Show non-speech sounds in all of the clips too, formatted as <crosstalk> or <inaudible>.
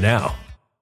now.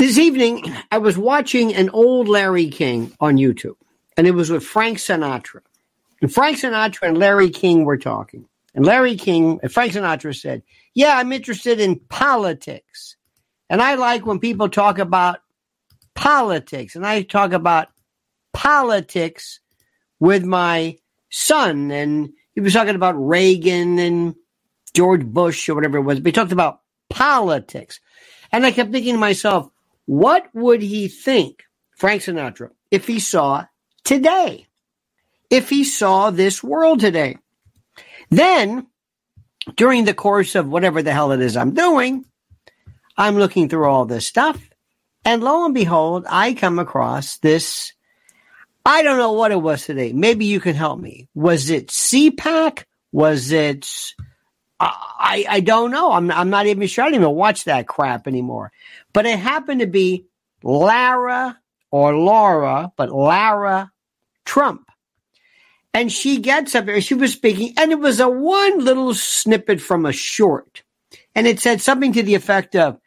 This evening, I was watching an old Larry King on YouTube, and it was with Frank Sinatra. And Frank Sinatra and Larry King were talking. And Larry King, Frank Sinatra said, Yeah, I'm interested in politics. And I like when people talk about politics. And I talk about politics with my son. And he was talking about Reagan and George Bush or whatever it was. But he talked about politics. And I kept thinking to myself, what would he think, Frank Sinatra, if he saw today? If he saw this world today? Then, during the course of whatever the hell it is I'm doing, I'm looking through all this stuff. And lo and behold, I come across this. I don't know what it was today. Maybe you can help me. Was it CPAC? Was it I, I don't know. I'm, I'm not even sure. I don't even watch that crap anymore. But it happened to be Lara or Laura, but Lara Trump. And she gets up there, she was speaking, and it was a one little snippet from a short. And it said something to the effect of,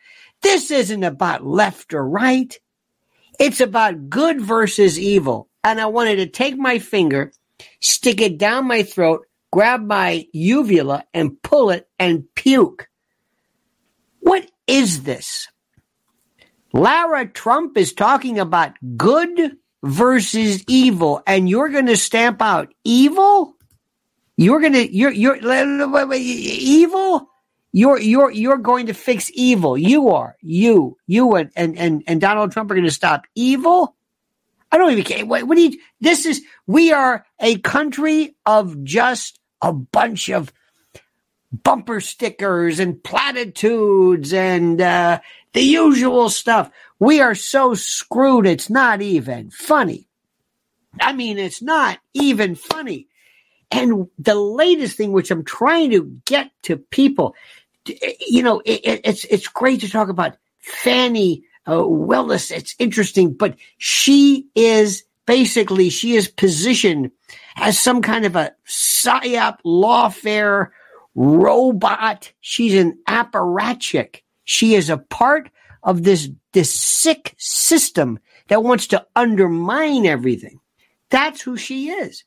this isn't about left or right. It's about good versus evil. And I wanted to take my finger, stick it down my throat, grab my uvula and pull it and puke. What is this? Lara Trump is talking about good versus evil, and you're going to stamp out evil? You're going to, you're, you're, evil? You're, you're, you're going to fix evil. You are. You, you and, and, and, Donald Trump are going to stop evil? I don't even care. What, what do you, this is, we are a country of just a bunch of bumper stickers and platitudes and uh, the usual stuff. We are so screwed, it's not even funny. I mean, it's not even funny. And the latest thing, which I'm trying to get to people, you know, it, it's it's great to talk about Fani uh, Willis. It's interesting, but she is basically she is positioned as some kind of a psyop lawfare robot. She's an apparatchik. She is a part of this, this sick system that wants to undermine everything. That's who she is.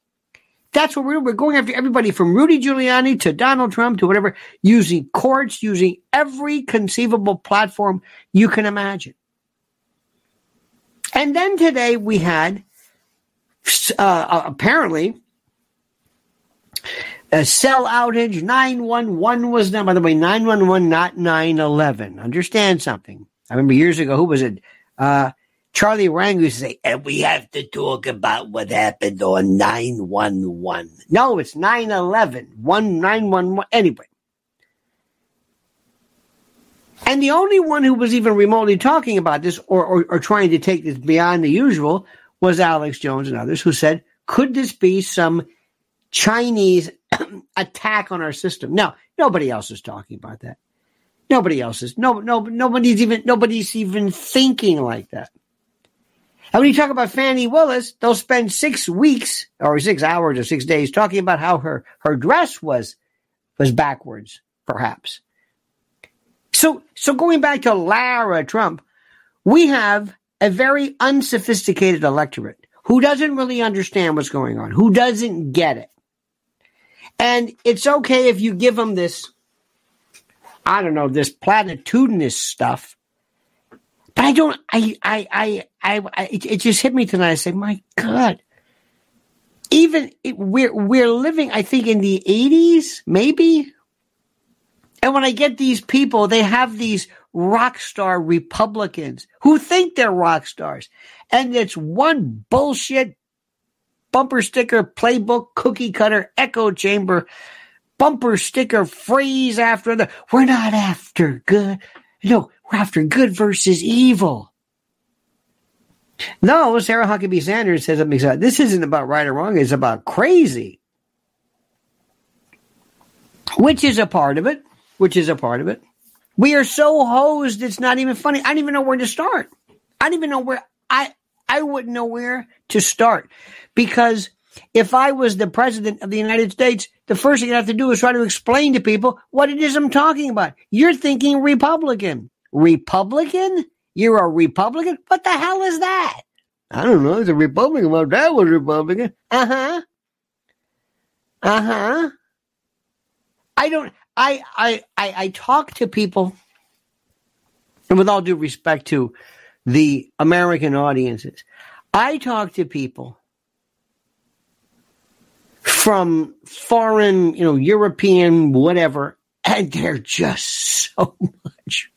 That's what we're, we're going after everybody from Rudy Giuliani to Donald Trump to whatever, using courts, using every conceivable platform you can imagine. And then today we had uh, apparently a cell outage 911 was done. By the way 911 not 911 understand something. I remember years ago who was it? Uh, charlie rang used to say and we have to talk about what happened on 911 no it's 911 911 anyway. And the only one who was even remotely talking about this or, or, or trying to take this beyond the usual was Alex Jones and others who said, could this be some Chinese <clears throat> attack on our system? Now, nobody else is talking about that. Nobody else is. No, no, nobody's even, nobody's even thinking like that. And when you talk about Fani Willis, they'll spend six weeks or six hours or six days talking about how her, her dress was, was backwards, perhaps. So, so going back to Lara Trump, we have a very unsophisticated electorate who doesn't really understand what's going on, who doesn't get it. And it's okay if you give them this, I don't know, this platitudinous stuff. But I don't, I, I, I, I, I it, it, just hit me tonight. I say, my God, even it, we're, we're living, I think in the 80s, maybe. And when I get these people, they have these rock star Republicans who think they're rock stars. And it's one bullshit bumper sticker playbook cookie cutter echo chamber bumper sticker phrase after the we're not after good. No, we're after good versus evil. No, Sarah Huckabee Sanders says something. This isn't about right or wrong. It's about crazy, which is a part of it. Which is a part of it. We are so hosed, it's not even funny. I don't even know where to start. I don't even know where I I wouldn't know where to start because if I was the president of the United States, the first thing I'd have to do is try to explain to people what it is I'm talking about. You're thinking Republican. Republican? You're a Republican? What the hell is that? I don't know. It's a Republican. My dad was Republican. Uh huh. Uh huh. I don't. I, I, I, I talk to people, and with all due respect to the American audiences, I talk to people from foreign, you know, European, whatever, and they're just so much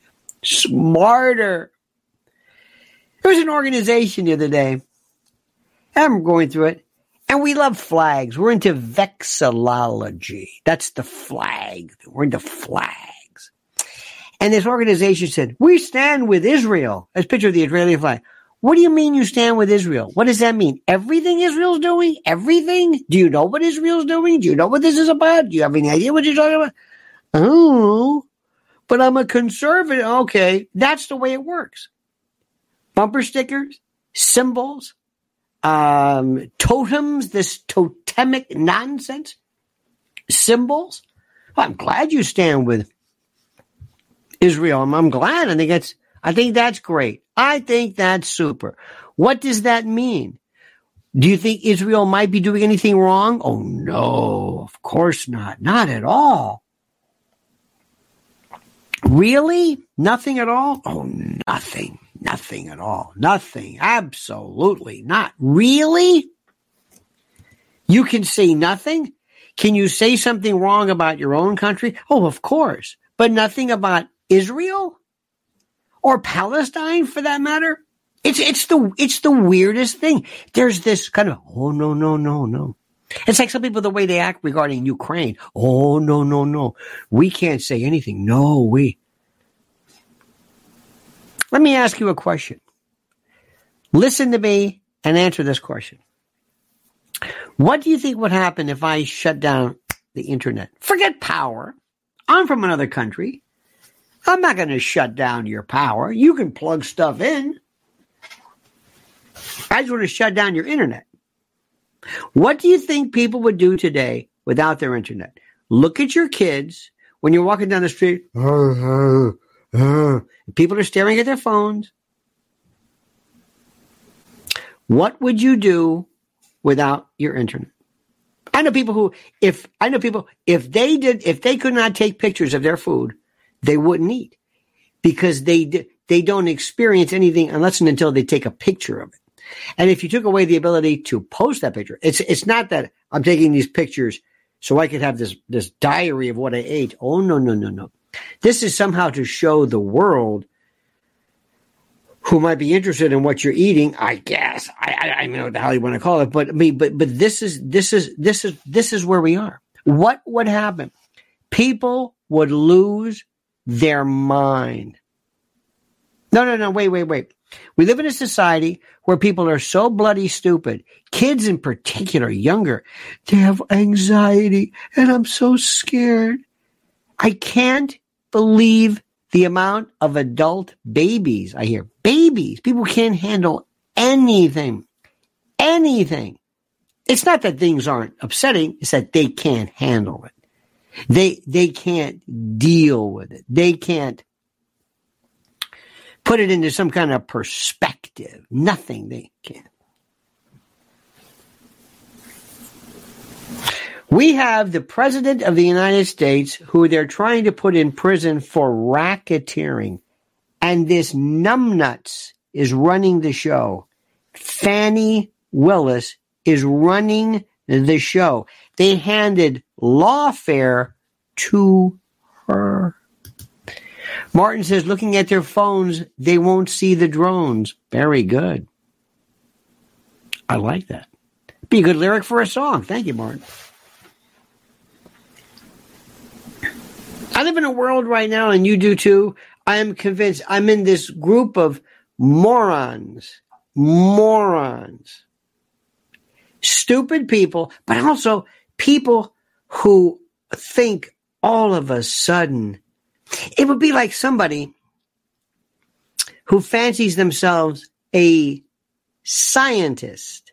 smarter. There was an organization the other day, I'm going through it, and we love flags. We're into vexillology. That's the flag. We're into flags. And this organization said, we stand with Israel. Let's picture the Israeli flag. What do you mean you stand with Israel? What does that mean? Everything Israel's doing? Everything? Do you know what Israel's doing? Do you know what this is about? Do you have any idea what you're talking about? Oh, but I'm a conservative. Okay, that's the way it works. Bumper stickers, symbols, um, totems, this totemic nonsense, symbols. I'm glad you stand with Israel. I'm, I'm glad. I think that's, I think that's great. I think that's super. What does that mean? Do you think Israel might be doing anything wrong? Oh no, of course not. Not at all. Really? Nothing at all? Oh, nothing. Nothing at all. Nothing. Absolutely not. Really? You can say nothing? Can you say something wrong about your own country? Oh, of course. But nothing about Israel? Or Palestine for that matter? It's it's the it's the weirdest thing. There's this kind of oh no no no no. It's like some people the way they act regarding Ukraine. Oh no no no. We can't say anything. No, we let me ask you a question. Listen to me and answer this question. What do you think would happen if I shut down the internet? Forget power. I'm from another country. I'm not going to shut down your power. You can plug stuff in. I just want to shut down your internet. What do you think people would do today without their internet? Look at your kids when you're walking down the street. <laughs> People are staring at their phones. What would you do without your internet? I know people who, if I know people, if they did, if they could not take pictures of their food, they wouldn't eat because they they don't experience anything unless and until they take a picture of it. And if you took away the ability to post that picture, it's it's not that I'm taking these pictures so I could have this this diary of what I ate. Oh no no no no. This is somehow to show the world who might be interested in what you're eating. I guess I, I, I don't know what the hell you want to call it, but I mean, but but this is this is this is this is where we are. What would happen? People would lose their mind. No, no, no. Wait, wait, wait. We live in a society where people are so bloody stupid. Kids in particular, younger, they have anxiety and I'm so scared. I can't believe the amount of adult babies I hear. Babies. People can't handle anything. Anything. It's not that things aren't upsetting, it's that they can't handle it. They they can't deal with it. They can't put it into some kind of perspective. Nothing they can. We have the president of the United States who they're trying to put in prison for racketeering. And this numbnuts is running the show. Fani Willis is running the show. They handed lawfare to her. Martin says, looking at their phones, they won't see the drones. Very good. I like that. Be a good lyric for a song. Thank you, Martin. I live in a world right now, and you do too. I am convinced I'm in this group of morons, morons, stupid people, but also people who think all of a sudden it would be like somebody who fancies themselves a scientist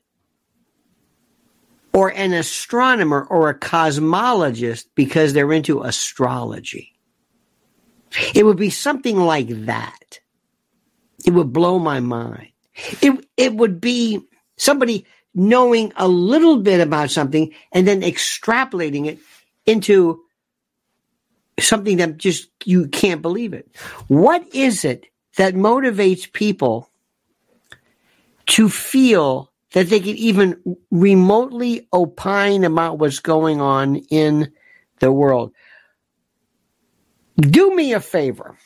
or an astronomer or a cosmologist because they're into astrology. It would be something like that. It would blow my mind. It, it would be somebody knowing a little bit about something and then extrapolating it into something that just you can't believe it. What is it that motivates people to feel that they can even remotely opine about what's going on in the world. Do me a favor.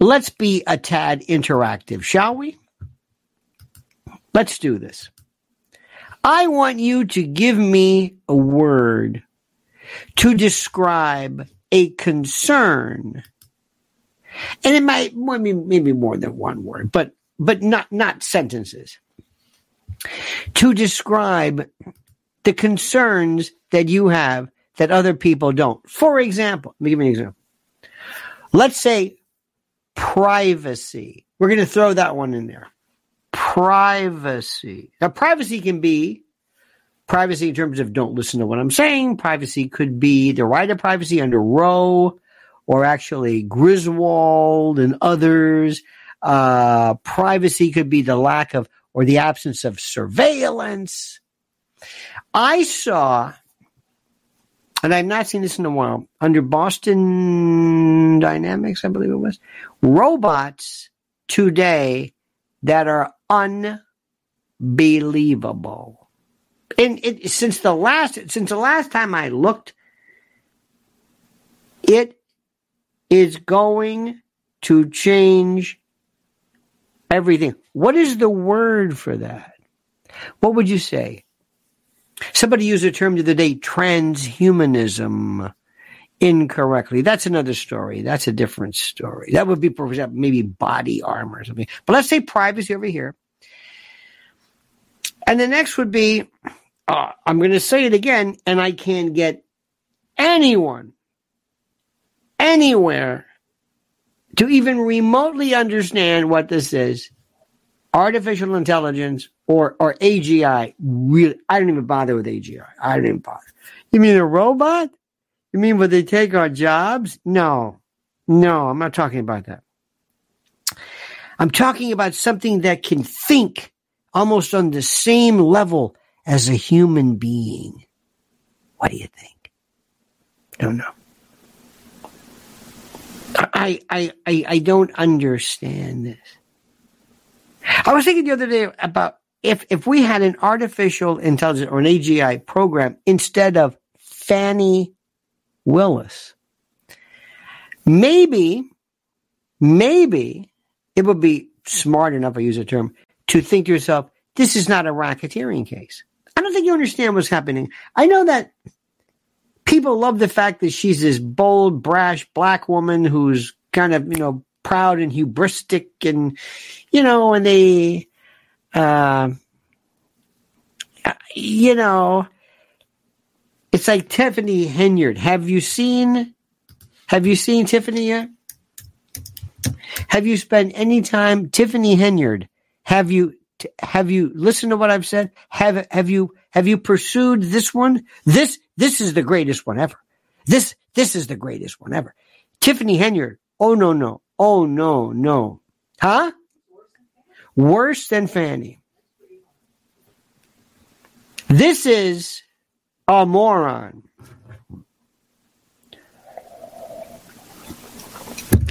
Let's be a tad interactive, shall we? Let's do this. I want you to give me a word to describe a concern. And it might maybe more than one word, but but not not sentences to describe the concerns that you have that other people don't. For example, let me give you an example. Let's say privacy. We're going to throw that one in there. Privacy. Now, privacy can be privacy in terms of don't listen to what I'm saying. Privacy could be the right of privacy under Roe or actually Griswold and others. Uh, privacy could be the lack of or the absence of surveillance. I saw, and I've not seen this in a while, under Boston Dynamics, I believe it was, robots today that are unbelievable. And it, since the last since the last time I looked, it is going to change everything. What is the word for that? What would you say? Somebody used a term to the day, transhumanism, incorrectly. That's another story. That's a different story. That would be, for example, maybe body armor or something. But let's say privacy over here. And the next would be, uh, I'm going to say it again, and I can't get anyone anywhere to even remotely understand what this is, artificial intelligence or or AGI, really, I don't even bother with AGI. I don't even bother. You mean a robot? You mean would they take our jobs? No, no, I'm not talking about that. I'm talking about something that can think almost on the same level as a human being. What do you think? Don't know. I, I, I, I don't understand this. I was thinking the other day about if, if we had an artificial intelligence or an AGI program instead of Fani Willis, maybe, maybe it would be smart enough, I use a term, to think to yourself, this is not a racketeering case. I don't think you understand what's happening. I know that people love the fact that she's this bold, brash black woman who's kind of, you know, proud and hubristic and, you know, and they, uh, you know, it's like Tiffany Henyard. Have you seen, have you seen Tiffany yet? Have you spent any time, Tiffany Henyard? Have you, have you listened to what I've said? Have, have you, have you pursued this one? This, this is the greatest one ever. This, this is the greatest one ever. Tiffany Henyard. Oh, no, no. Oh, no, no. Huh? Worse than Fani. This is a moron.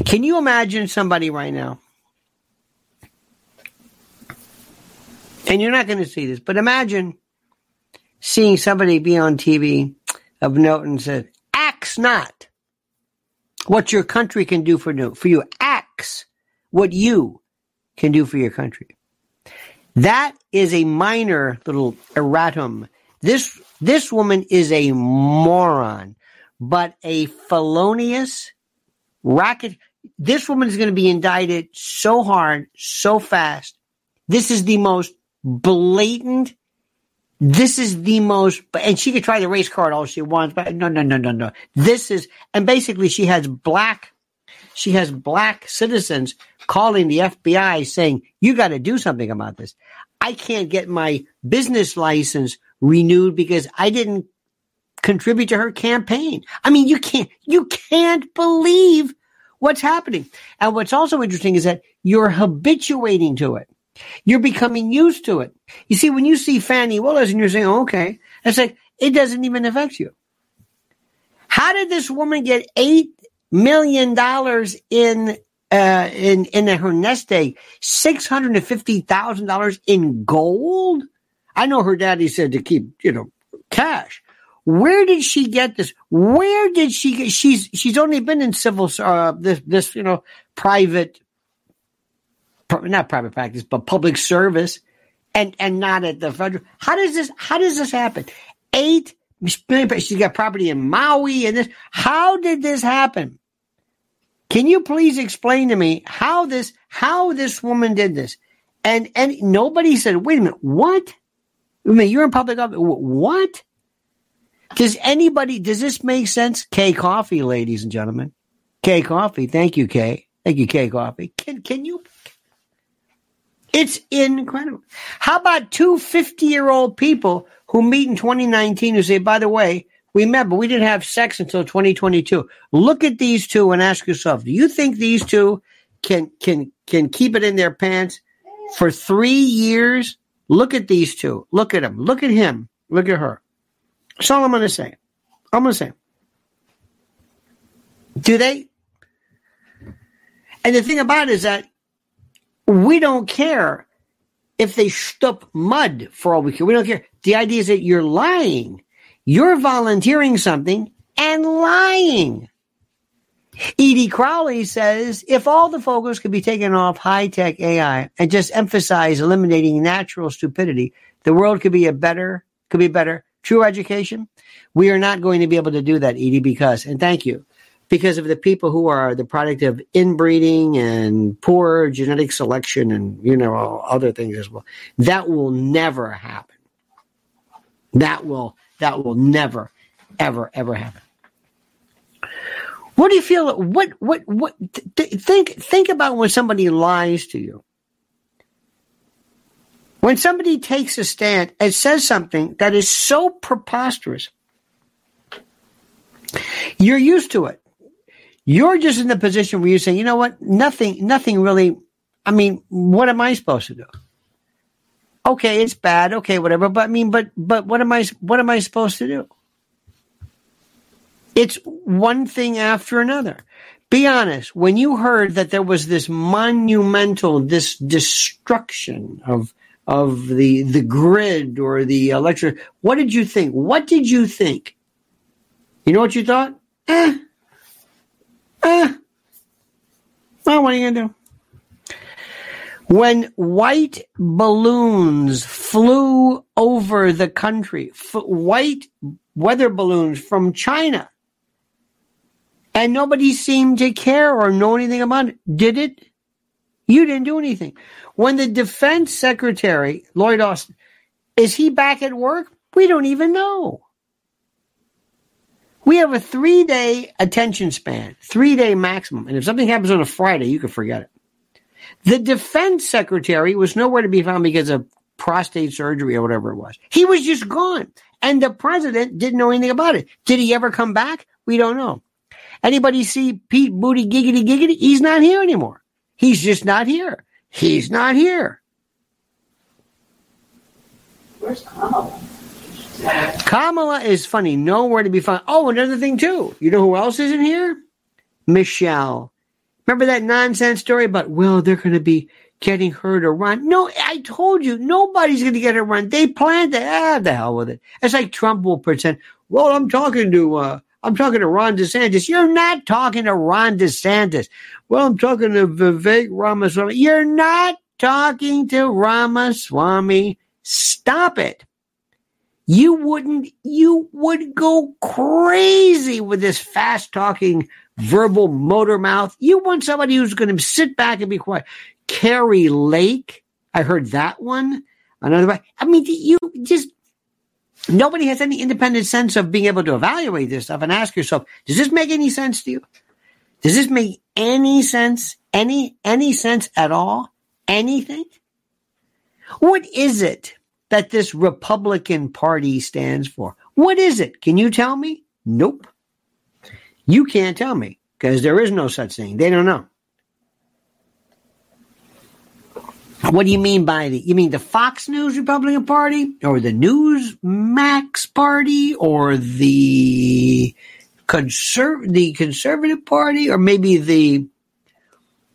Can you imagine somebody right now? And you're not going to see this, but imagine seeing somebody be on TV of note and said, "Axe not what your country can do for you. For you, axe what you can do for your country." That is a minor little erratum. This this woman is a moron, but a felonious racket. This woman is going to be indicted so hard, so fast. This is the most blatant this is the most, and she could try the race card all she wants, but no, no, no, no, no. This is, and basically she has black, she has black citizens calling the FBI saying, you got to do something about this. I can't get my business license renewed because I didn't contribute to her campaign. I mean, you can't, you can't believe what's happening. And what's also interesting is that you're habituating to it. You're becoming used to it. You see, when you see Fani Willis and you're saying, oh, okay, it's like, it doesn't even affect you. How did this woman get $8 million in, uh, in, in her nest egg? $650,000 in gold? I know her daddy said to keep, you know, cash. Where did she get this? Where did she get? She's she's only been in civil uh, this this you know private not private practice, but public service, and and not at the federal. How does this? How does this happen? Eight. She's got property in Maui and this. How did this happen? Can you please explain to me how this how this woman did this? And and nobody said, wait a minute, what? I mean, you're in public office. What? Does anybody, does this make sense? K Coffee, ladies and gentlemen. K Coffee. Thank you, K. Thank you, K Coffee. Can, can you? It's incredible. How about two 50 year old people who meet in 2019 who say, by the way, remember, we didn't have sex until 2022. Look at these two and ask yourself, do you think these two can, can, can keep it in their pants for three years? Look at these two. Look at them. Look at him. Look at her. That's all I'm going to say. I'm going to say. Do they? And the thing about it is that we don't care if they stup mud for all we care. We don't care. The idea is that you're lying. You're volunteering something and lying. Edie Crowley says if all the focus could be taken off high tech AI and just emphasize eliminating natural stupidity, the world could be a better, could be better. True education. We are not going to be able to do that, Edie, because, and thank you, because of the people who are the product of inbreeding and poor genetic selection and, you know, other things as well. That will never happen. That will, that will never, ever, ever happen. What do you feel? What, what, what, th- think, think about when somebody lies to you. When somebody takes a stand and says something that is so preposterous, you're used to it. You're just in the position where you say, you know what? Nothing, nothing really. I mean, what am I supposed to do? Okay, it's bad. Okay, whatever. But I mean, but but what am I? What am I supposed to do? It's one thing after another. Be honest. When you heard that there was this monumental, this destruction of of the the grid or the electric, what did you think? What did you think? You know what you thought? Eh, Eh, well, what are you going to do? When white balloons flew over the country, f- white weather balloons from China, and nobody seemed to care or know anything about it, did it? You didn't do anything. When the defense secretary, Lloyd Austin, is he back at work? We don't even know. We have a three day attention span, three day maximum. And if something happens on a Friday, you can forget it. The defense secretary was nowhere to be found because of prostate surgery or whatever it was. He was just gone. And the president didn't know anything about it. Did he ever come back? We don't know. Anybody see Pete Booty Giggity Giggity? He's not here anymore. He's just not here. He's not here. Where's Kamala? Kamala is funny, nowhere to be found. Oh, another thing too. You know who else isn't here? Michelle. Remember that nonsense story about, well, they're going to be getting her to run. No, I told you, nobody's going to get her to run. They planned it. Ah, the hell with it. It's like Trump will pretend, well, I'm talking to, uh, I'm talking to Ron DeSantis. You're not talking to Ron DeSantis. Well, I'm talking to Vivek Ramaswamy. You're not talking to Ramaswamy. Stop it you wouldn't, you would go crazy with this fast talking verbal motor mouth. You want somebody who's going to sit back and be quiet. Kari Lake. I heard that one. Another one I mean, you just, nobody has any independent sense of being able to evaluate this stuff and ask yourself, does this make any sense to you? Does this make any sense? Any, any sense at all? Anything? What is it that this Republican Party stands for. What is it? Can you tell me? Nope. You can't tell me because there is no such thing. They don't know. What do you mean by the? You mean the Fox News Republican Party, or the Newsmax Party, or the conserv the Conservative Party, or maybe the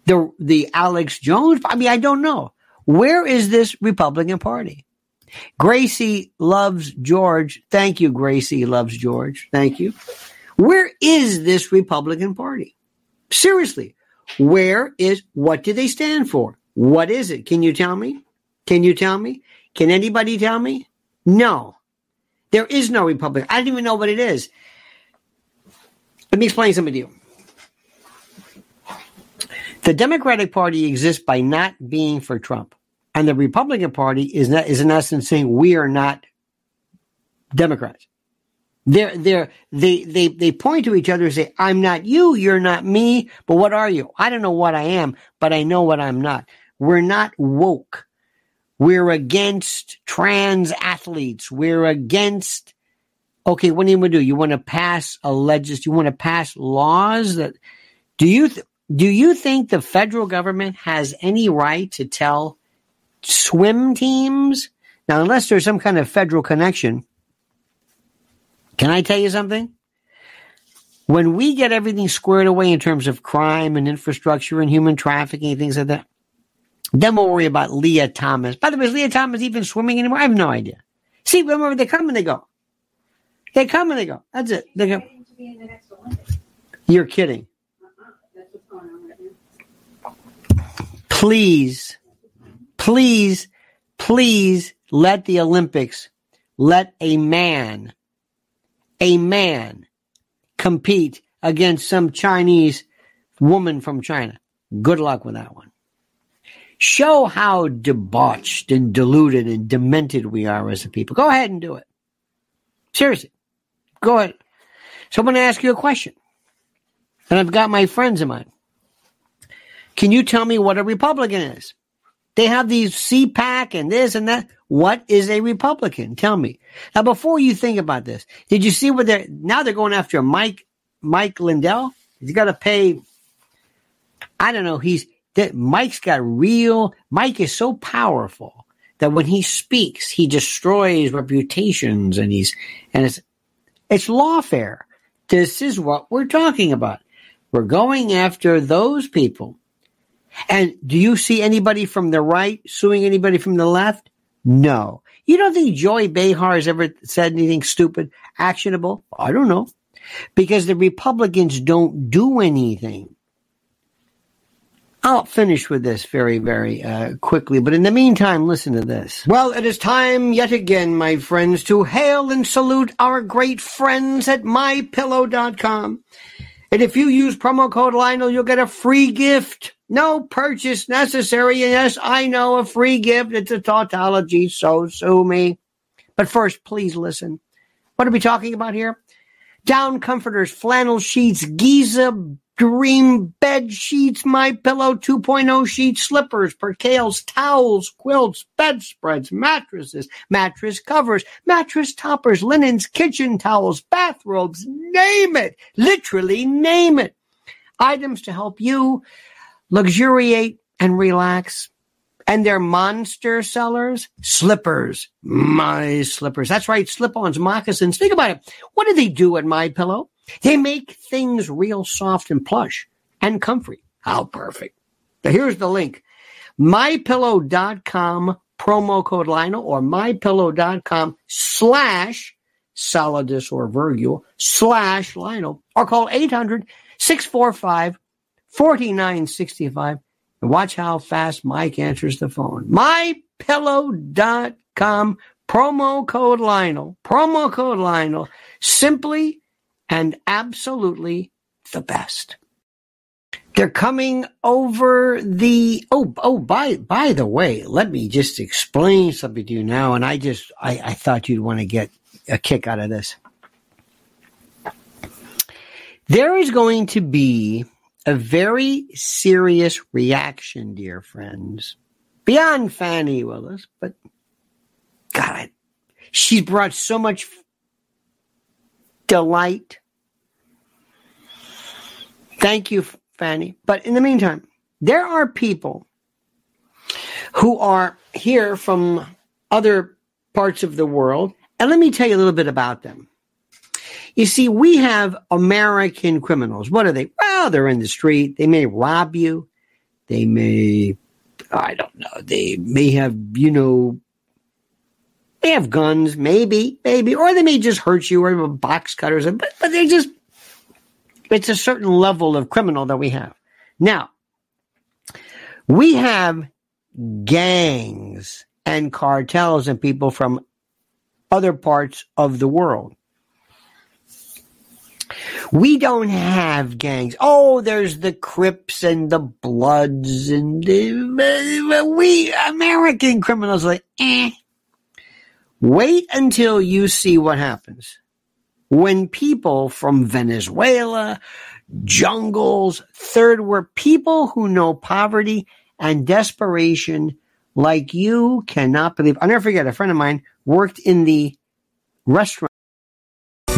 the the Alex Jones? I mean, I don't know. Where is this Republican Party? Gracie loves George. Thank you, Gracie loves George. Thank you. Where is this Republican Party? Seriously, where is, what do they stand for? What is it? Can you tell me? Can you tell me? Can anybody tell me? No. There is no Republican. I don't even know what it is. Let me explain something to you. The Democratic Party exists by not being for Trump. And the Republican Party is not, is in essence saying we are not Democrats. They're, they're, they, they, they point to each other and say, I'm not you, you're not me, but what are you? I don't know what I am, but I know what I'm not. We're not woke. We're against trans athletes. We're against, okay, what do you want to do? You want to pass a legis, you want to pass laws that, do you, th- do you think the federal government has any right to tell swim teams? Now, unless there's some kind of federal connection, can I tell you something? When we get everything squared away in terms of crime and infrastructure and human trafficking and things like that, then we'll worry about Lia Thomas. By the way, is Lia Thomas even swimming anymore? I have no idea. See, remember, they come and they go. They come and they go. That's it. They go. You're kidding. Please, please, please let the Olympics, let a man, a man compete against some Chinese woman from China. Good luck with that one. Show how debauched and deluded and demented we are as a people. Go ahead and do it. Seriously. Go ahead. So I'm going to ask you a question. And I've got my friends of mine. Can you tell me what a Republican is? They have these CPAC and this and that. What is a Republican? Tell me. Now, before you think about this, did you see what they're now they're going after Mike Mike Lindell? He's got to pay. I don't know. He's that Mike's got real. Mike is so powerful that when he speaks, he destroys reputations, and he's and it's it's lawfare. This is what we're talking about. We're going after those people. And do you see anybody from the right suing anybody from the left? No. You don't think Joy Behar has ever said anything stupid, actionable? I don't know. Because the Republicans don't do anything. I'll finish with this very, very uh, quickly, but in the meantime, listen to this. Well, it is time yet again, my friends, to hail and salute our great friends at mypillow.com. And if you use promo code Lionel, you'll get a free gift. No purchase necessary. And yes, I know a free gift. It's a tautology, so sue me. But first, please listen. What are we talking about here? Down comforters, flannel sheets, Giza dream bed sheets, my pillow 2.0 sheets, slippers, percales, towels, quilts, bedspreads, mattresses, mattress covers, mattress toppers, linens, kitchen towels, bathrobes, name it. Literally name it. Items to help you luxuriate and relax. And they're monster sellers, slippers, my slippers. That's right, slip-ons, moccasins. Think about it. What do they do at My Pillow? They make things real soft and plush and comfy. How perfect. Here's the link. MyPillow.com promo code Lionel or MyPillow.com slash Solidus or Virgil slash Lionel or call 800 645 4965 and watch how fast Mike answers the phone. MyPillow.com promo code Lionel. Promo code Lionel. Simply and absolutely the best. They're coming over the oh oh by by the way, let me just explain something to you now, and I just I, I thought you'd want to get a kick out of this. There is going to be a very serious reaction, dear friends, beyond Fani Willis, but God, she's brought so much delight. Thank you, Fani. But in the meantime, there are people who are here from other parts of the world. And let me tell you a little bit about them. You see, we have American criminals. What are they? Well, they're in the street. They may rob you. They may, I don't know, they may have, you know, they have guns, maybe, maybe, or they may just hurt you or box cutters, but, but they just, it's a certain level of criminal that we have. Now, we have gangs and cartels and people from other parts of the world. We don't have gangs. Oh, there's the Crips and the Bloods and we American criminals like, eh. Wait until you see what happens when people from Venezuela, jungles, third world, people who know poverty and desperation like you cannot believe. I'll never forget a friend of mine worked in the restaurant.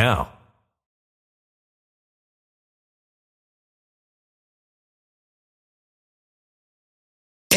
now.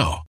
now.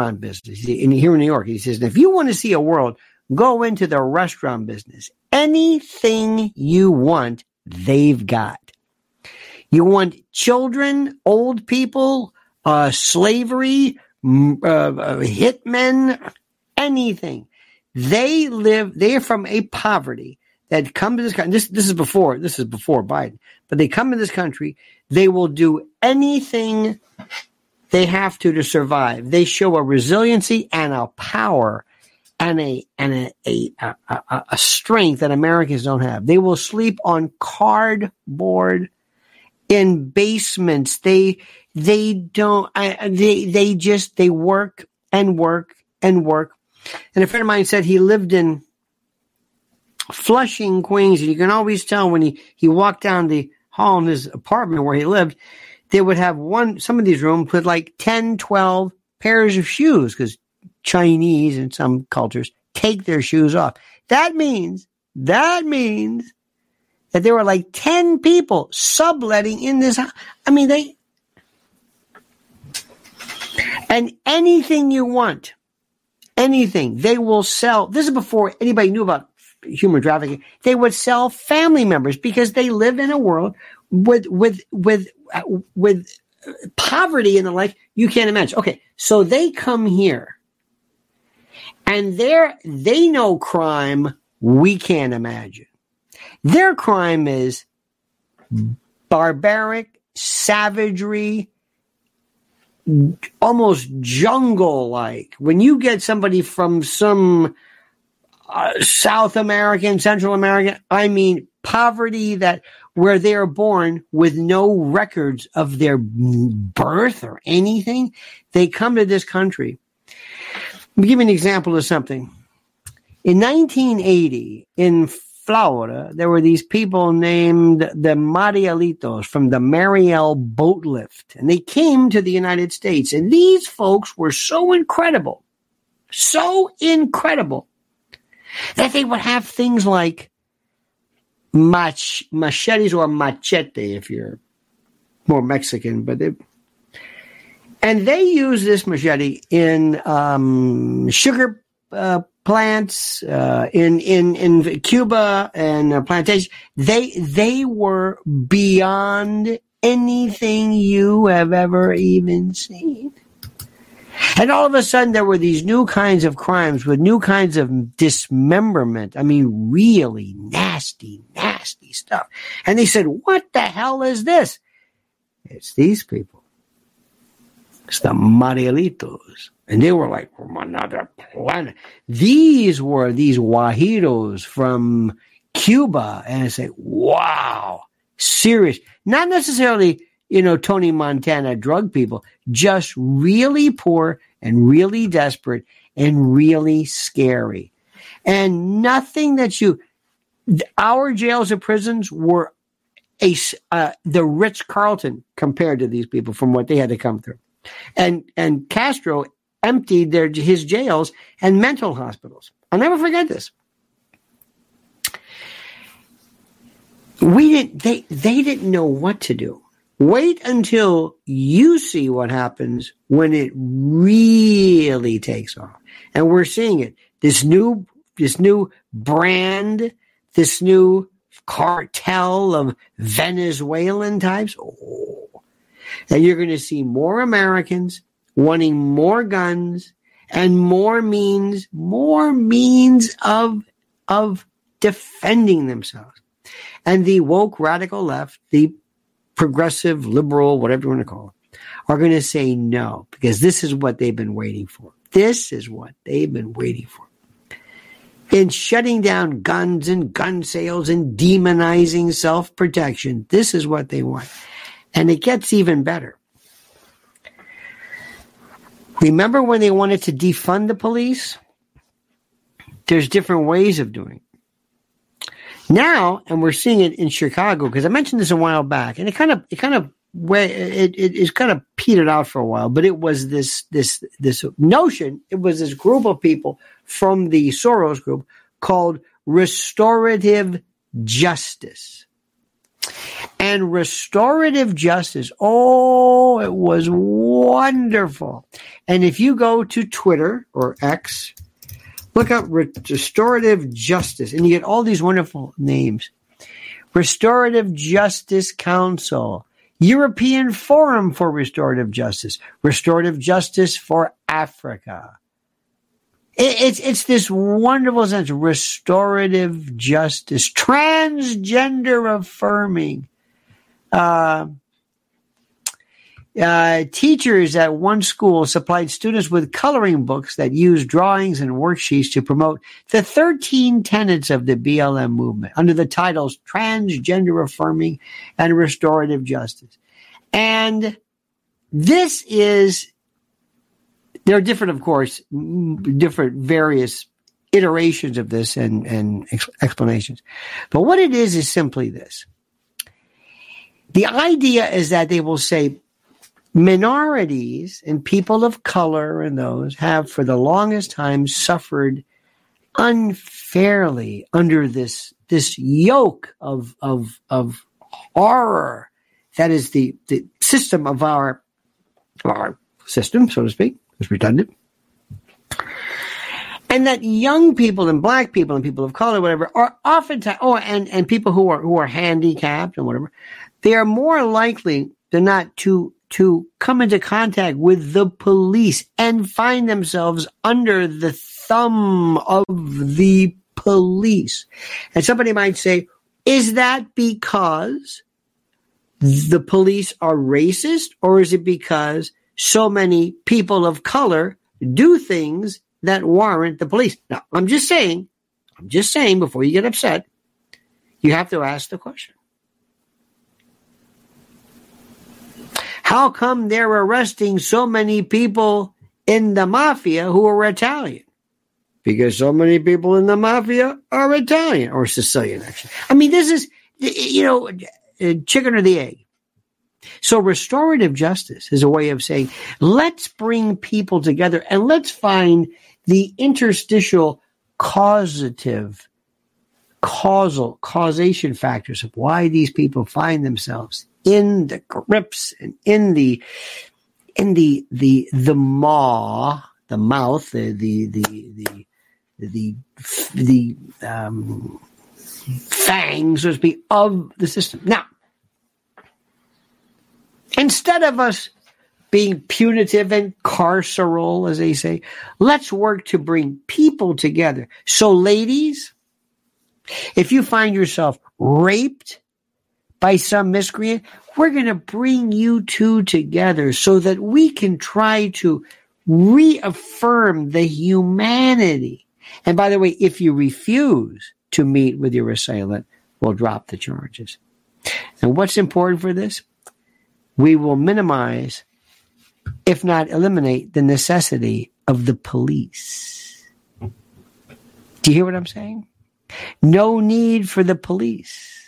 restaurant business. In here in New York, he says, if you want to see a world, go into the restaurant business. Anything you want, they've got. You want children, old people, uh, slavery, uh, uh, hitmen, anything. They live. They are from a poverty that come to this country. This this is before this is before Biden, but they come to this country. They will do anything they have to to survive. They show a resiliency and a power and a and a a, a, a, a strength that Americans don't have. They will sleep on cardboard in basements. They they don't. I, they they just they work and work and work. And a friend of mine said he lived in Flushing, Queens, and you can always tell when he he walked down the hall in his apartment where he lived they would have one, some of these rooms with like 10, 12 pairs of shoes because Chinese and some cultures take their shoes off. That means, that means that there were like 10 people subletting in this. I mean, they, and anything you want, anything they will sell. This is before anybody knew about human trafficking. They would sell family members because they live in a world with, with, with, uh, with poverty in the life you can't imagine. Okay. So they come here And their they know crime we can't imagine. Their crime is barbaric, savagery, almost jungle like. When you get somebody from some uh, South American, Central American, I mean, poverty that where they are born with no records of their birth or anything, they come to this country. Give you an example of something. In 1980, in Florida, there were these people named the Marielitos from the Mariel boat lift, and they came to the United States. And these folks were so incredible, so incredible, that they would have things like mach- machetes or machete if you're more Mexican, but they, and they use this machete in um, sugar uh, plants uh, in in in Cuba and uh, plantation. They they were beyond anything you have ever even seen. And all of a sudden, there were these new kinds of crimes with new kinds of dismemberment. I mean, really nasty, nasty stuff. And they said, What the hell is this? It's these people. It's the Marielitos. And they were like from another planet. These were these Guajiros from Cuba. And I say, wow, serious. Not necessarily, you know, Tony Montana drug people, just really poor and really desperate and really scary. And nothing that you, our jails and prisons were a, uh, the Ritz Carlton compared to these people from what they had to come through. And, and Castro emptied their, his jails and mental hospitals. I'll never forget this. We didn't, they, they didn't know what to do. Wait until you see what happens when it really takes off. And we're seeing it. This new, this new brand, this new cartel of Venezuelan types. Oh, and you're going to see more Americans wanting more guns and more means, more means of, of defending themselves. And the woke radical left, the progressive liberal, whatever you want to call it, are going to say no, because this is what they've been waiting for. This is what they've been waiting for. In shutting down guns and gun sales and demonizing self protection, this is what they want. And it gets even better. Remember when they wanted to defund the police? There's different ways of doing it. Now, and we're seeing it in Chicago, because I mentioned this a while back, and it kind of, it kind of, way it, it it is kind of petered out for a while, but it was this, this, this notion, it was this group of people from the Soros group called restorative justice. And restorative justice, oh, it was wonderful. And if you go to Twitter or X, look up restorative justice, and you get all these wonderful names. Restorative Justice Council, European Forum for Restorative Justice, Restorative Justice for Africa. It's it's this wonderful sense, restorative justice, transgender affirming. Uh, uh, teachers at one school supplied students with coloring books that used drawings and worksheets to promote the 13 tenets of the BLM movement under the titles Transgender Affirming and Restorative Justice. And this is, there are different, of course, different various iterations of this and, and ex- explanations. But what it is is simply this. The idea is that they will say minorities and people of color and those have for the longest time suffered unfairly under this this yoke of of of horror that is the the system of our our system so to speak is redundant. And that young people and black people and people of color whatever are oftentimes oh and and people who are who are handicapped and whatever they are more likely than not to to come into contact with the police and find themselves under the thumb of the police. And somebody might say, is that because the police are racist or is it because so many people of color do things that warrant the police? Now, I'm just saying, I'm just saying before you get upset, you have to ask the question. How come they're arresting so many people in the mafia who are Italian? Because so many people in the mafia are Italian or Sicilian, actually. I mean, this is, you know, chicken or the egg. So restorative justice is a way of saying, let's bring people together and let's find the interstitial causative, causal, causation factors of why these people find themselves in the grips and in the, in the, the, the maw, the mouth, the, the, the, the, the, the, um, fangs, so to speak, of the system. Now, Instead of us being punitive and carceral, as they say, let's work to bring people together. So, ladies, if you find yourself raped by some miscreant, we're going to bring you two together so that we can try to reaffirm the humanity. And by the way, if you refuse to meet with your assailant, we'll drop the charges. And what's important for this? we will minimize, if not eliminate, the necessity of the police. Do you hear what I'm saying? No need for the police.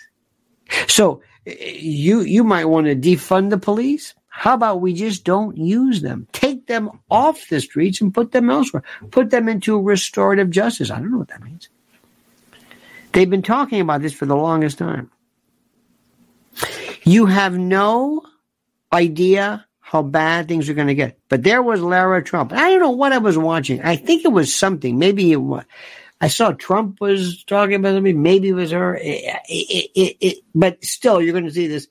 So you you might want to defund the police. How about we just don't use them? Take them off the streets and put them elsewhere. Put them into restorative justice. I don't know what that means. They've been talking about this for the longest time. You have no idea how bad things are going to get. But there was Lara Trump. I don't know what I was watching. I think it was something. Maybe it was. I saw Trump was talking about something. Maybe it was her. It, it, it, but still, you're going to see this.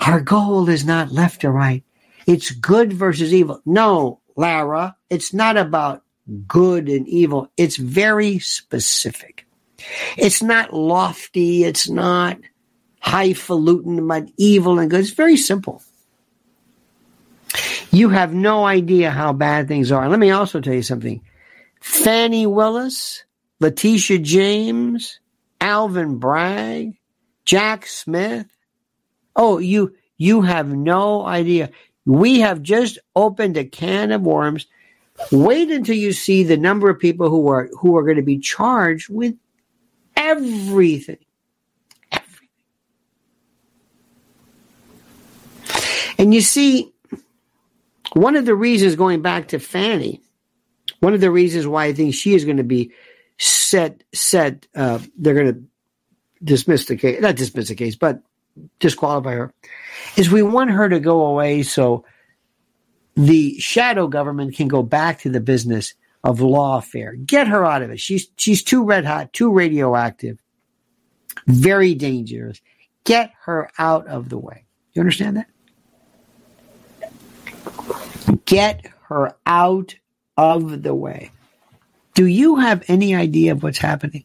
Our goal is not left or right. It's good versus evil. No, Lara, it's not about good and evil. It's very specific. It's not lofty. It's not highfalutin about evil and good. It's very simple. You have no idea how bad things are. Let me also tell you something. Fani Willis, Letitia James, Alvin Bragg, Jack Smith. Oh, you you have no idea. We have just opened a can of worms. Wait until you see the number of people who are who are going to be charged with everything. Everything. And you see, one of the reasons, going back to Fani, one of the reasons why I think she is going to be set, set, uh, they're going to dismiss the case, not dismiss the case, but disqualify her, is we want her to go away so the shadow government can go back to the business of lawfare. Get her out of it. She's she's too red hot, too radioactive, very dangerous. Get her out of the way. You understand that? Get her out of the way. Do you have any idea of what's happening?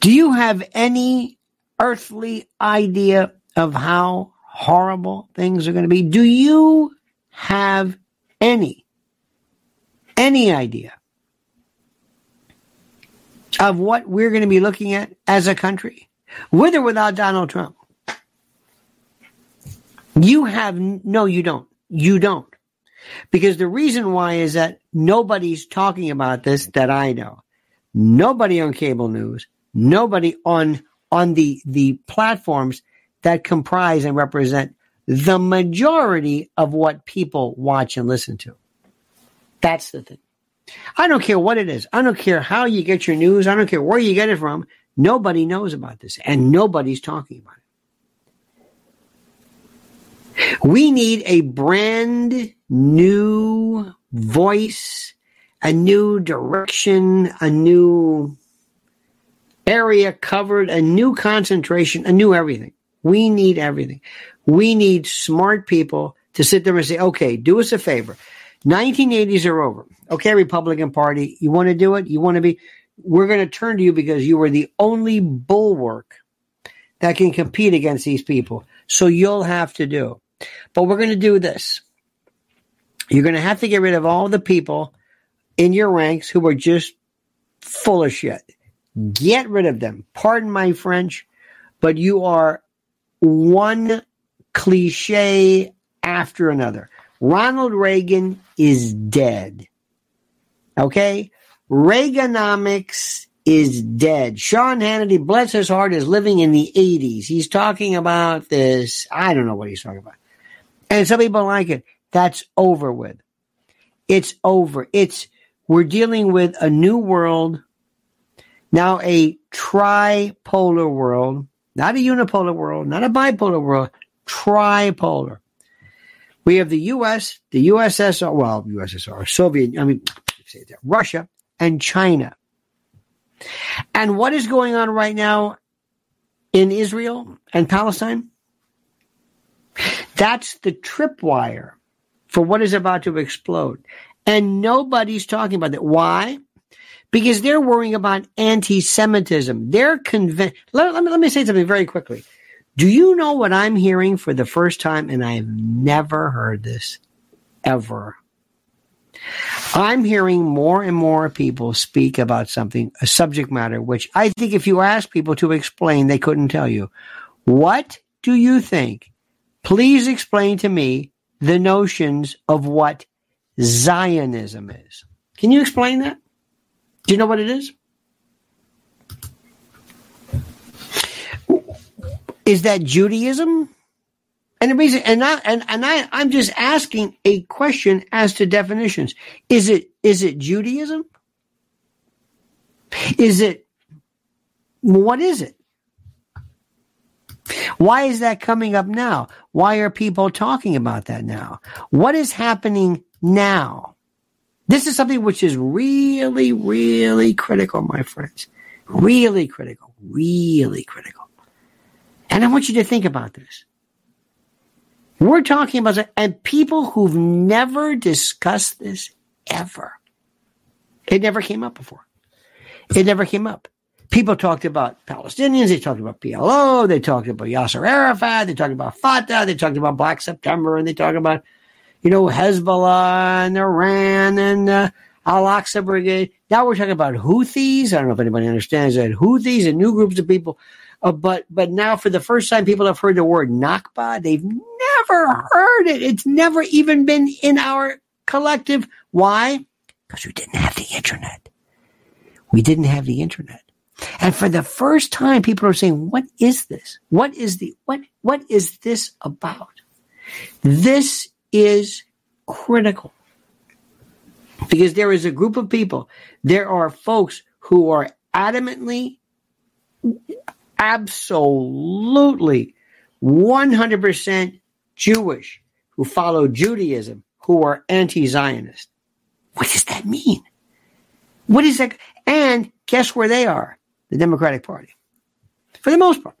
Do you have any earthly idea of how horrible things are going to be? Do you have any, any idea of what we're going to be looking at as a country, with or without Donald Trump? You have, no, you don't. You don't. Because the reason why is that nobody's talking about this that I know. Nobody on cable news, nobody on on the the platforms that comprise and represent the majority of what people watch and listen to. That's the thing. I don't care what it is. I don't care how you get your news. I don't care where you get it from. Nobody knows about this and nobody's talking about it. We need a brand new voice, a new direction, a new area covered, a new concentration, a new everything. We need everything. We need smart people to sit there and say, okay, do us a favor. 1980s are over. Okay, Republican Party, you want to do it? You want to be? We're going to turn to you because you are the only bulwark that can compete against these people. So you'll have to do. But we're going to do this. You're going to have to get rid of all the people in your ranks who are just full of shit. Get rid of them. Pardon my French, but you are one cliche after another. Ronald Reagan is dead. Okay? Reaganomics is dead. Sean Hannity, bless his heart, is living in the 80s. He's talking about this. I don't know what he's talking about. And some people like it. That's over with. It's over. It's, we're dealing with a new world, now a tripolar world, not a unipolar world, not a bipolar world, tripolar. We have the U.S., the USSR, well, USSR, Soviet, I mean, Russia, and China. And what is going on right now in Israel and Palestine? That's the tripwire for what is about to explode. And nobody's talking about that. Why? Because they're worrying about anti Semitism. They're convinced. Let, let, me, let me say something very quickly. Do you know what I'm hearing for the first time? And I've never heard this ever. I'm hearing more and more people speak about something, a subject matter, which I think if you ask people to explain, they couldn't tell you. What do you think? Please explain to me the notions of what Zionism is. Can you explain that? Do you know what it is? Is that Judaism? And the reason, and I, and, and I, I'm just asking a question as to definitions. Is it, is it Judaism? Is it, what is it? Why is that coming up now? Why are people talking about that now? What is happening now? This is something which is really, really critical, my friends. Really critical. Really critical. And I want you to think about this. We're talking about and people who've never discussed this ever. It never came up before. It never came up. People talked about Palestinians, they talked about PLO, they talked about Yasser Arafat, they talked about Fatah, they talked about Black September, and they talked about, you know, Hezbollah and Iran and uh, Al Aqsa Brigade. Now we're talking about Houthis. I don't know if anybody understands that. Houthis and new groups of people. Uh, but but now for the first time, people have heard the word Nakba. They've never heard it. It's never even been in our collective. Why? Because we didn't have the internet. We didn't have the internet. And for the first time, people are saying, what is this? What is the, what, what is this about? This is critical because there is a group of people. There are folks who are adamantly, absolutely 100% Jewish who follow Judaism who are anti-Zionist. What does that mean? What is that? And guess where they are? The Democratic Party. For the most part,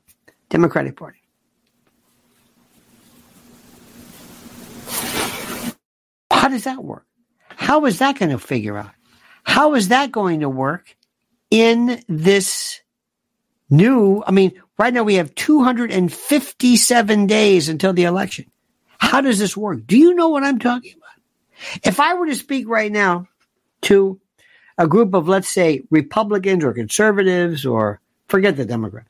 Democratic Party. How does that work? How is that going to figure out? How is that going to work in this new? I mean, right now we have 257 days until the election. How does this work? Do you know what I'm talking about? If I were to speak right now to a group of, let's say, Republicans or conservatives or forget the Democrat,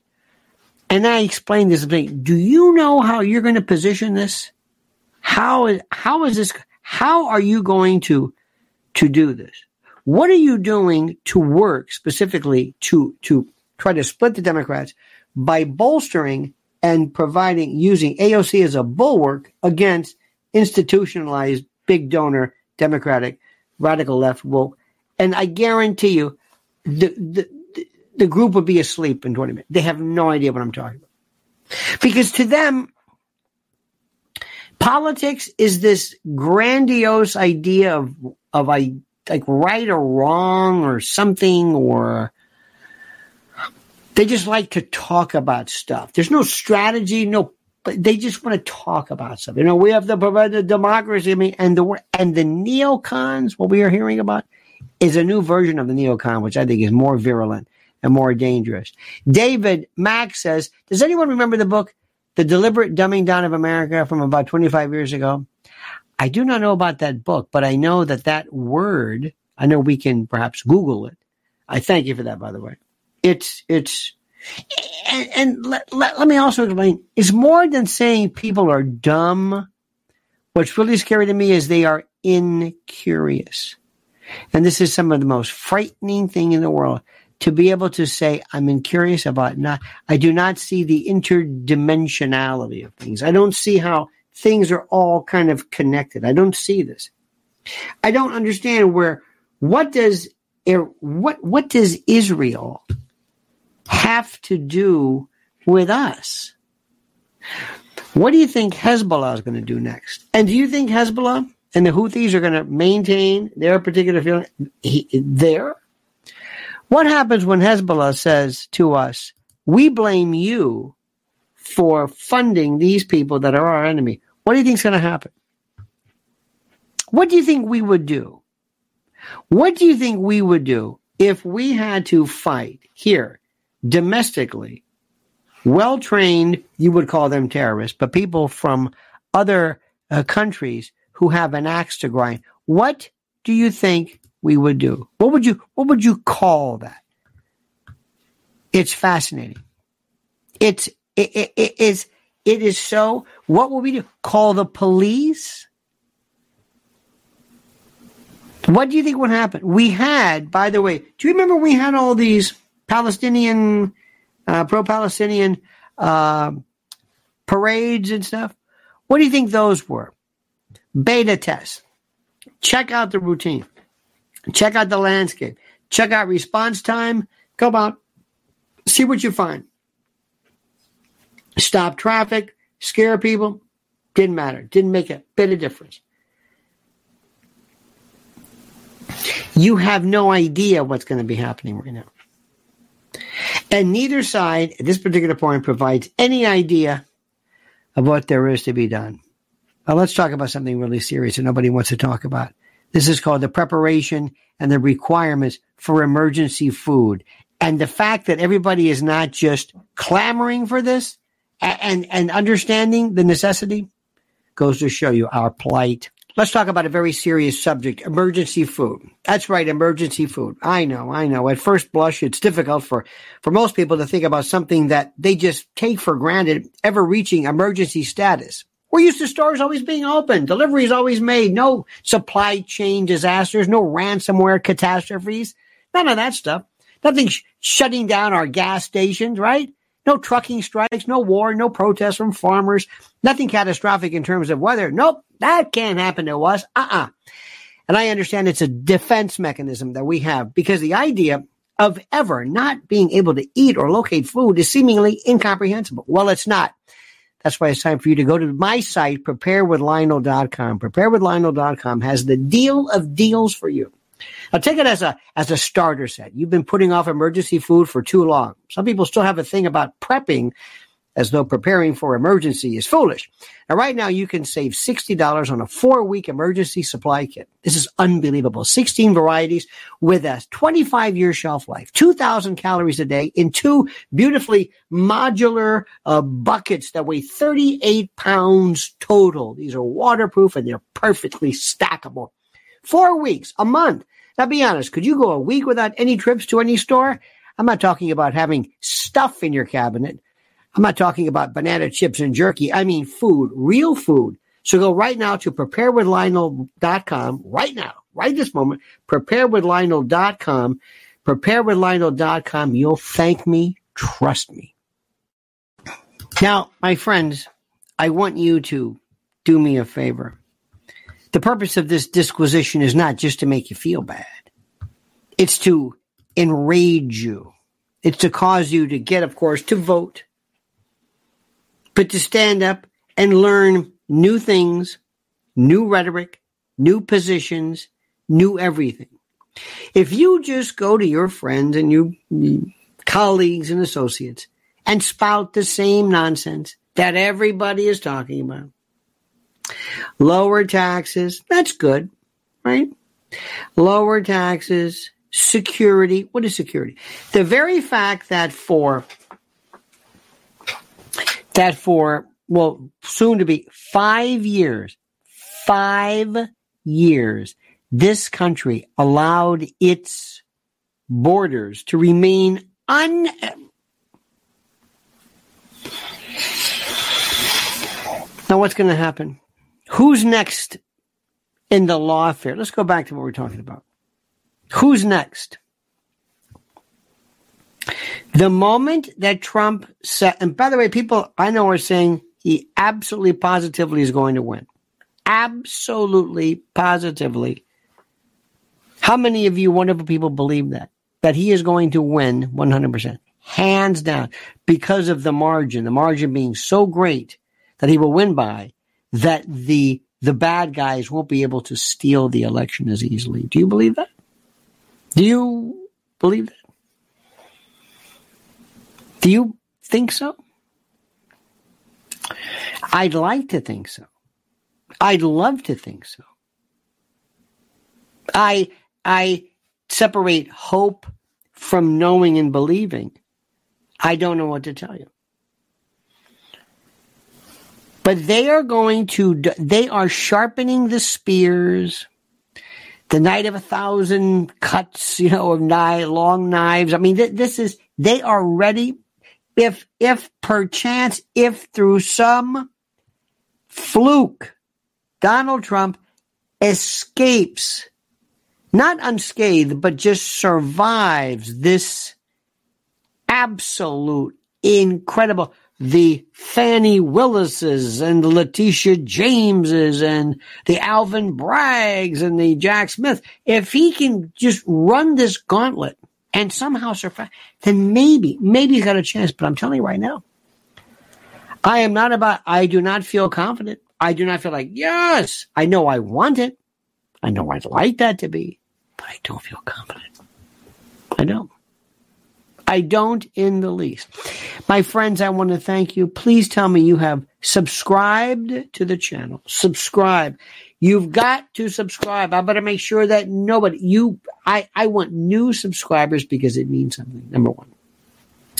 and I explain this thing, do you know how you're going to position this? How is, how is this, how are you going to, to do this? What are you doing to work specifically to, to try to split the Democrats by bolstering and providing, using AOC as a bulwark against institutionalized big donor Democratic radical left woke and I guarantee you, the, the, the group would be asleep in 20 minutes. They have no idea what I'm talking about. Because to them, politics is this grandiose idea of, of a, like right or wrong or something or they just like to talk about stuff. There's no strategy, no but they just want to talk about something. You know, we have the, the democracy, I mean, and the and the neocons. What we are hearing about is a new version of the neocon, which I think is more virulent and more dangerous. David Mack says, "Does anyone remember the book, The Deliberate Dumbing Down of America, from about 25 years ago?" I do not know about that book, but I know that that word. I know we can perhaps Google it. I thank you for that, by the way. It's it's and, and let, let, let me also explain it's more than saying people are dumb. What's really scary to me is they are incurious. And this is some of the most frightening thing in the world to be able to say, I'm incurious about not, I do not see the interdimensionality of things. I don't see how things are all kind of connected. I don't see this. I don't understand where, what does, what, what does Israel have to do with us? What do you think Hezbollah is going to do next? And do you think Hezbollah and the Houthis are going to maintain their particular feeling there? What happens when Hezbollah says to us, we blame you for funding these people that are our enemy? What do you think is going to happen? What do you think we would do? What do you think we would do if we had to fight here domestically, well trained, you would call them terrorists, but people from other uh, countries who have an axe to grind. What do you think we would do? What would you what would you call that? It's fascinating. It's it, it, it is it is so what will we do? Call the police? What do you think would happen? We had, by the way, do you remember we had all these Palestinian, uh, pro Palestinian uh, parades and stuff. What do you think those were? Beta test. Check out the routine. Check out the landscape. Check out response time. Go out. See what you find. Stop traffic. Scare people. Didn't matter. Didn't make a bit of difference. You have no idea what's going to be happening right now. And neither side at this particular point provides any idea of what there is to be done. Now let's talk about something really serious that nobody wants to talk about. This is called the preparation and the requirements for emergency food. And the fact that everybody is not just clamoring for this and, and understanding the necessity goes to show you our plight. Let's talk about a very serious subject emergency food. That's right, emergency food. I know, I know. At first blush, it's difficult for, for most people to think about something that they just take for granted ever reaching emergency status. We're used to stores always being open, deliveries always made, no supply chain disasters, no ransomware catastrophes, none of that stuff. Nothing sh- shutting down our gas stations, right? No trucking strikes, no war, no protests from farmers, nothing catastrophic in terms of weather. Nope, that can't happen to us. Uh-uh. And I understand it's a defense mechanism that we have because the idea of ever not being able to eat or locate food is seemingly incomprehensible. Well, it's not. That's why it's time for you to go to my site, preparewithlionel.com. Preparewithlionel.com has the deal of deals for you. Now take it as a as a starter set. You've been putting off emergency food for too long. Some people still have a thing about prepping as though preparing for emergency is foolish. Now, right now, you can save $60 on a four week emergency supply kit. This is unbelievable. 16 varieties with a 25 year shelf life, 2,000 calories a day in two beautifully modular uh, buckets that weigh 38 pounds total. These are waterproof and they're perfectly stackable. Four weeks, a month. Now, be honest, could you go a week without any trips to any store? I'm not talking about having stuff in your cabinet. I'm not talking about banana chips and jerky. I mean food, real food. So go right now to preparewithlionel.com right now, right this moment, preparewithlionel.com, preparewithlionel.com. You'll thank me. Trust me. Now, my friends, I want you to do me a favor. The purpose of this disquisition is not just to make you feel bad. It's to enrage you. It's to cause you to get, of course, to vote but to stand up and learn new things, new rhetoric, new positions, new everything. If you just go to your friends and your colleagues and associates and spout the same nonsense, that everybody is talking about. Lower taxes, that's good, right? Lower taxes, security. What is security? The very fact that for that for well soon to be 5 years 5 years this country allowed its borders to remain un Now, what's going to happen? Who's next in the lawfare? Let's go back to what we're talking about. Who's next? The moment that Trump said, and by the way, people I know are saying he absolutely positively is going to win. Absolutely positively. How many of you wonderful people believe that? That he is going to win 100%. Hands down. Because of the margin. The margin being so great that he will win by that the the bad guys won't be able to steal the election as easily. Do you believe that? Do you believe that? Do you think so? I'd like to think so. I'd love to think so. I I separate hope from knowing and believing. I don't know what to tell you. But they are going to, they are sharpening the spears. The night of a thousand cuts, you know, of knife, long knives. I mean, th- this is, they are ready. If, if perchance, if through some fluke, Donald Trump escapes, not unscathed, but just survives this absolute incredible the Fani Willises and the Letitia Jameses and the Alvin Braggs and the Jack Smith, if he can just run this gauntlet and somehow survive, then maybe, maybe he's got a chance. But I'm telling you right now, I am not about, I do not feel confident. I do not feel like, yes, I know I want it. I know I'd like that to be, but I don't feel confident. I don't. I don't in the least. My friends, I want to thank you. Please tell me you have subscribed to the channel. Subscribe. You've got to subscribe. I better make sure that nobody, you, I, I want new subscribers because it means something. Number one.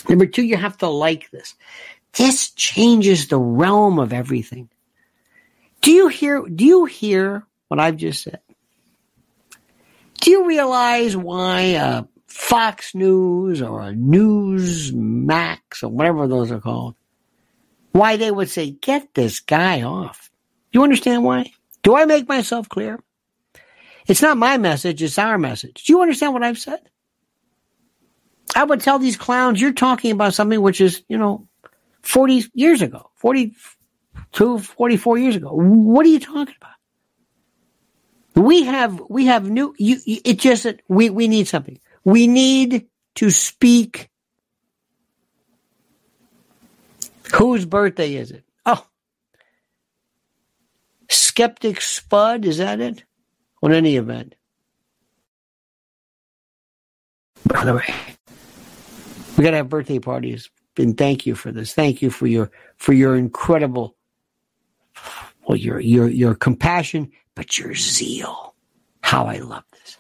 Number two, you have to like this. This changes the realm of everything. Do you hear, do you hear what I've just said? Do you realize why, uh, Fox News or Newsmax or whatever those are called, why they would say, get this guy off. You understand why? Do I make myself clear? It's not my message, it's our message. Do you understand what I've said? I would tell these clowns, you're talking about something which is, you know, 40 years ago, 42, 44 years ago. What are you talking about? We have, we have new, you, it just, we, we need something. We need to speak. Whose birthday is it? Oh. Skeptic Spud, is that it? On any event. By the way, we gotta have birthday parties. And thank you for this. Thank you for your for your incredible well your your your compassion, but your zeal. How I love this.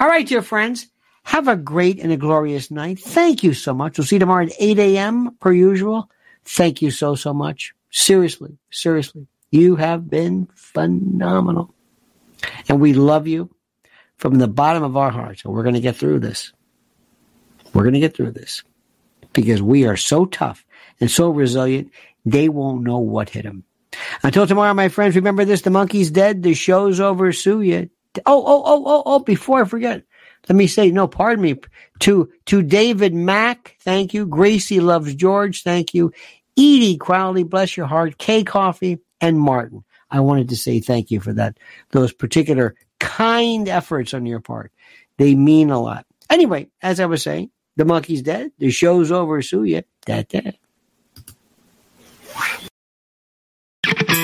All right, dear friends. Have a great and a glorious night. Thank you so much. We'll see you tomorrow at 8 a.m. per usual. Thank you so, so much. Seriously, seriously. You have been phenomenal. And we love you from the bottom of our hearts. And we're going to get through this. We're going to get through this because we are so tough and so resilient, they won't know what hit them. Until tomorrow, my friends, remember this the monkey's dead, the show's over, sue you. Oh, oh, oh, oh, oh, before I forget, let me say, no, pardon me, to, to David Mack, thank you. Gracie loves George, thank you. Edie Crowley, bless your heart. K Coffee and Martin. I wanted to say thank you for that, those particular kind efforts on your part. They mean a lot. Anyway, as I was saying, the monkey's dead. The show's over. Sue you. That, that.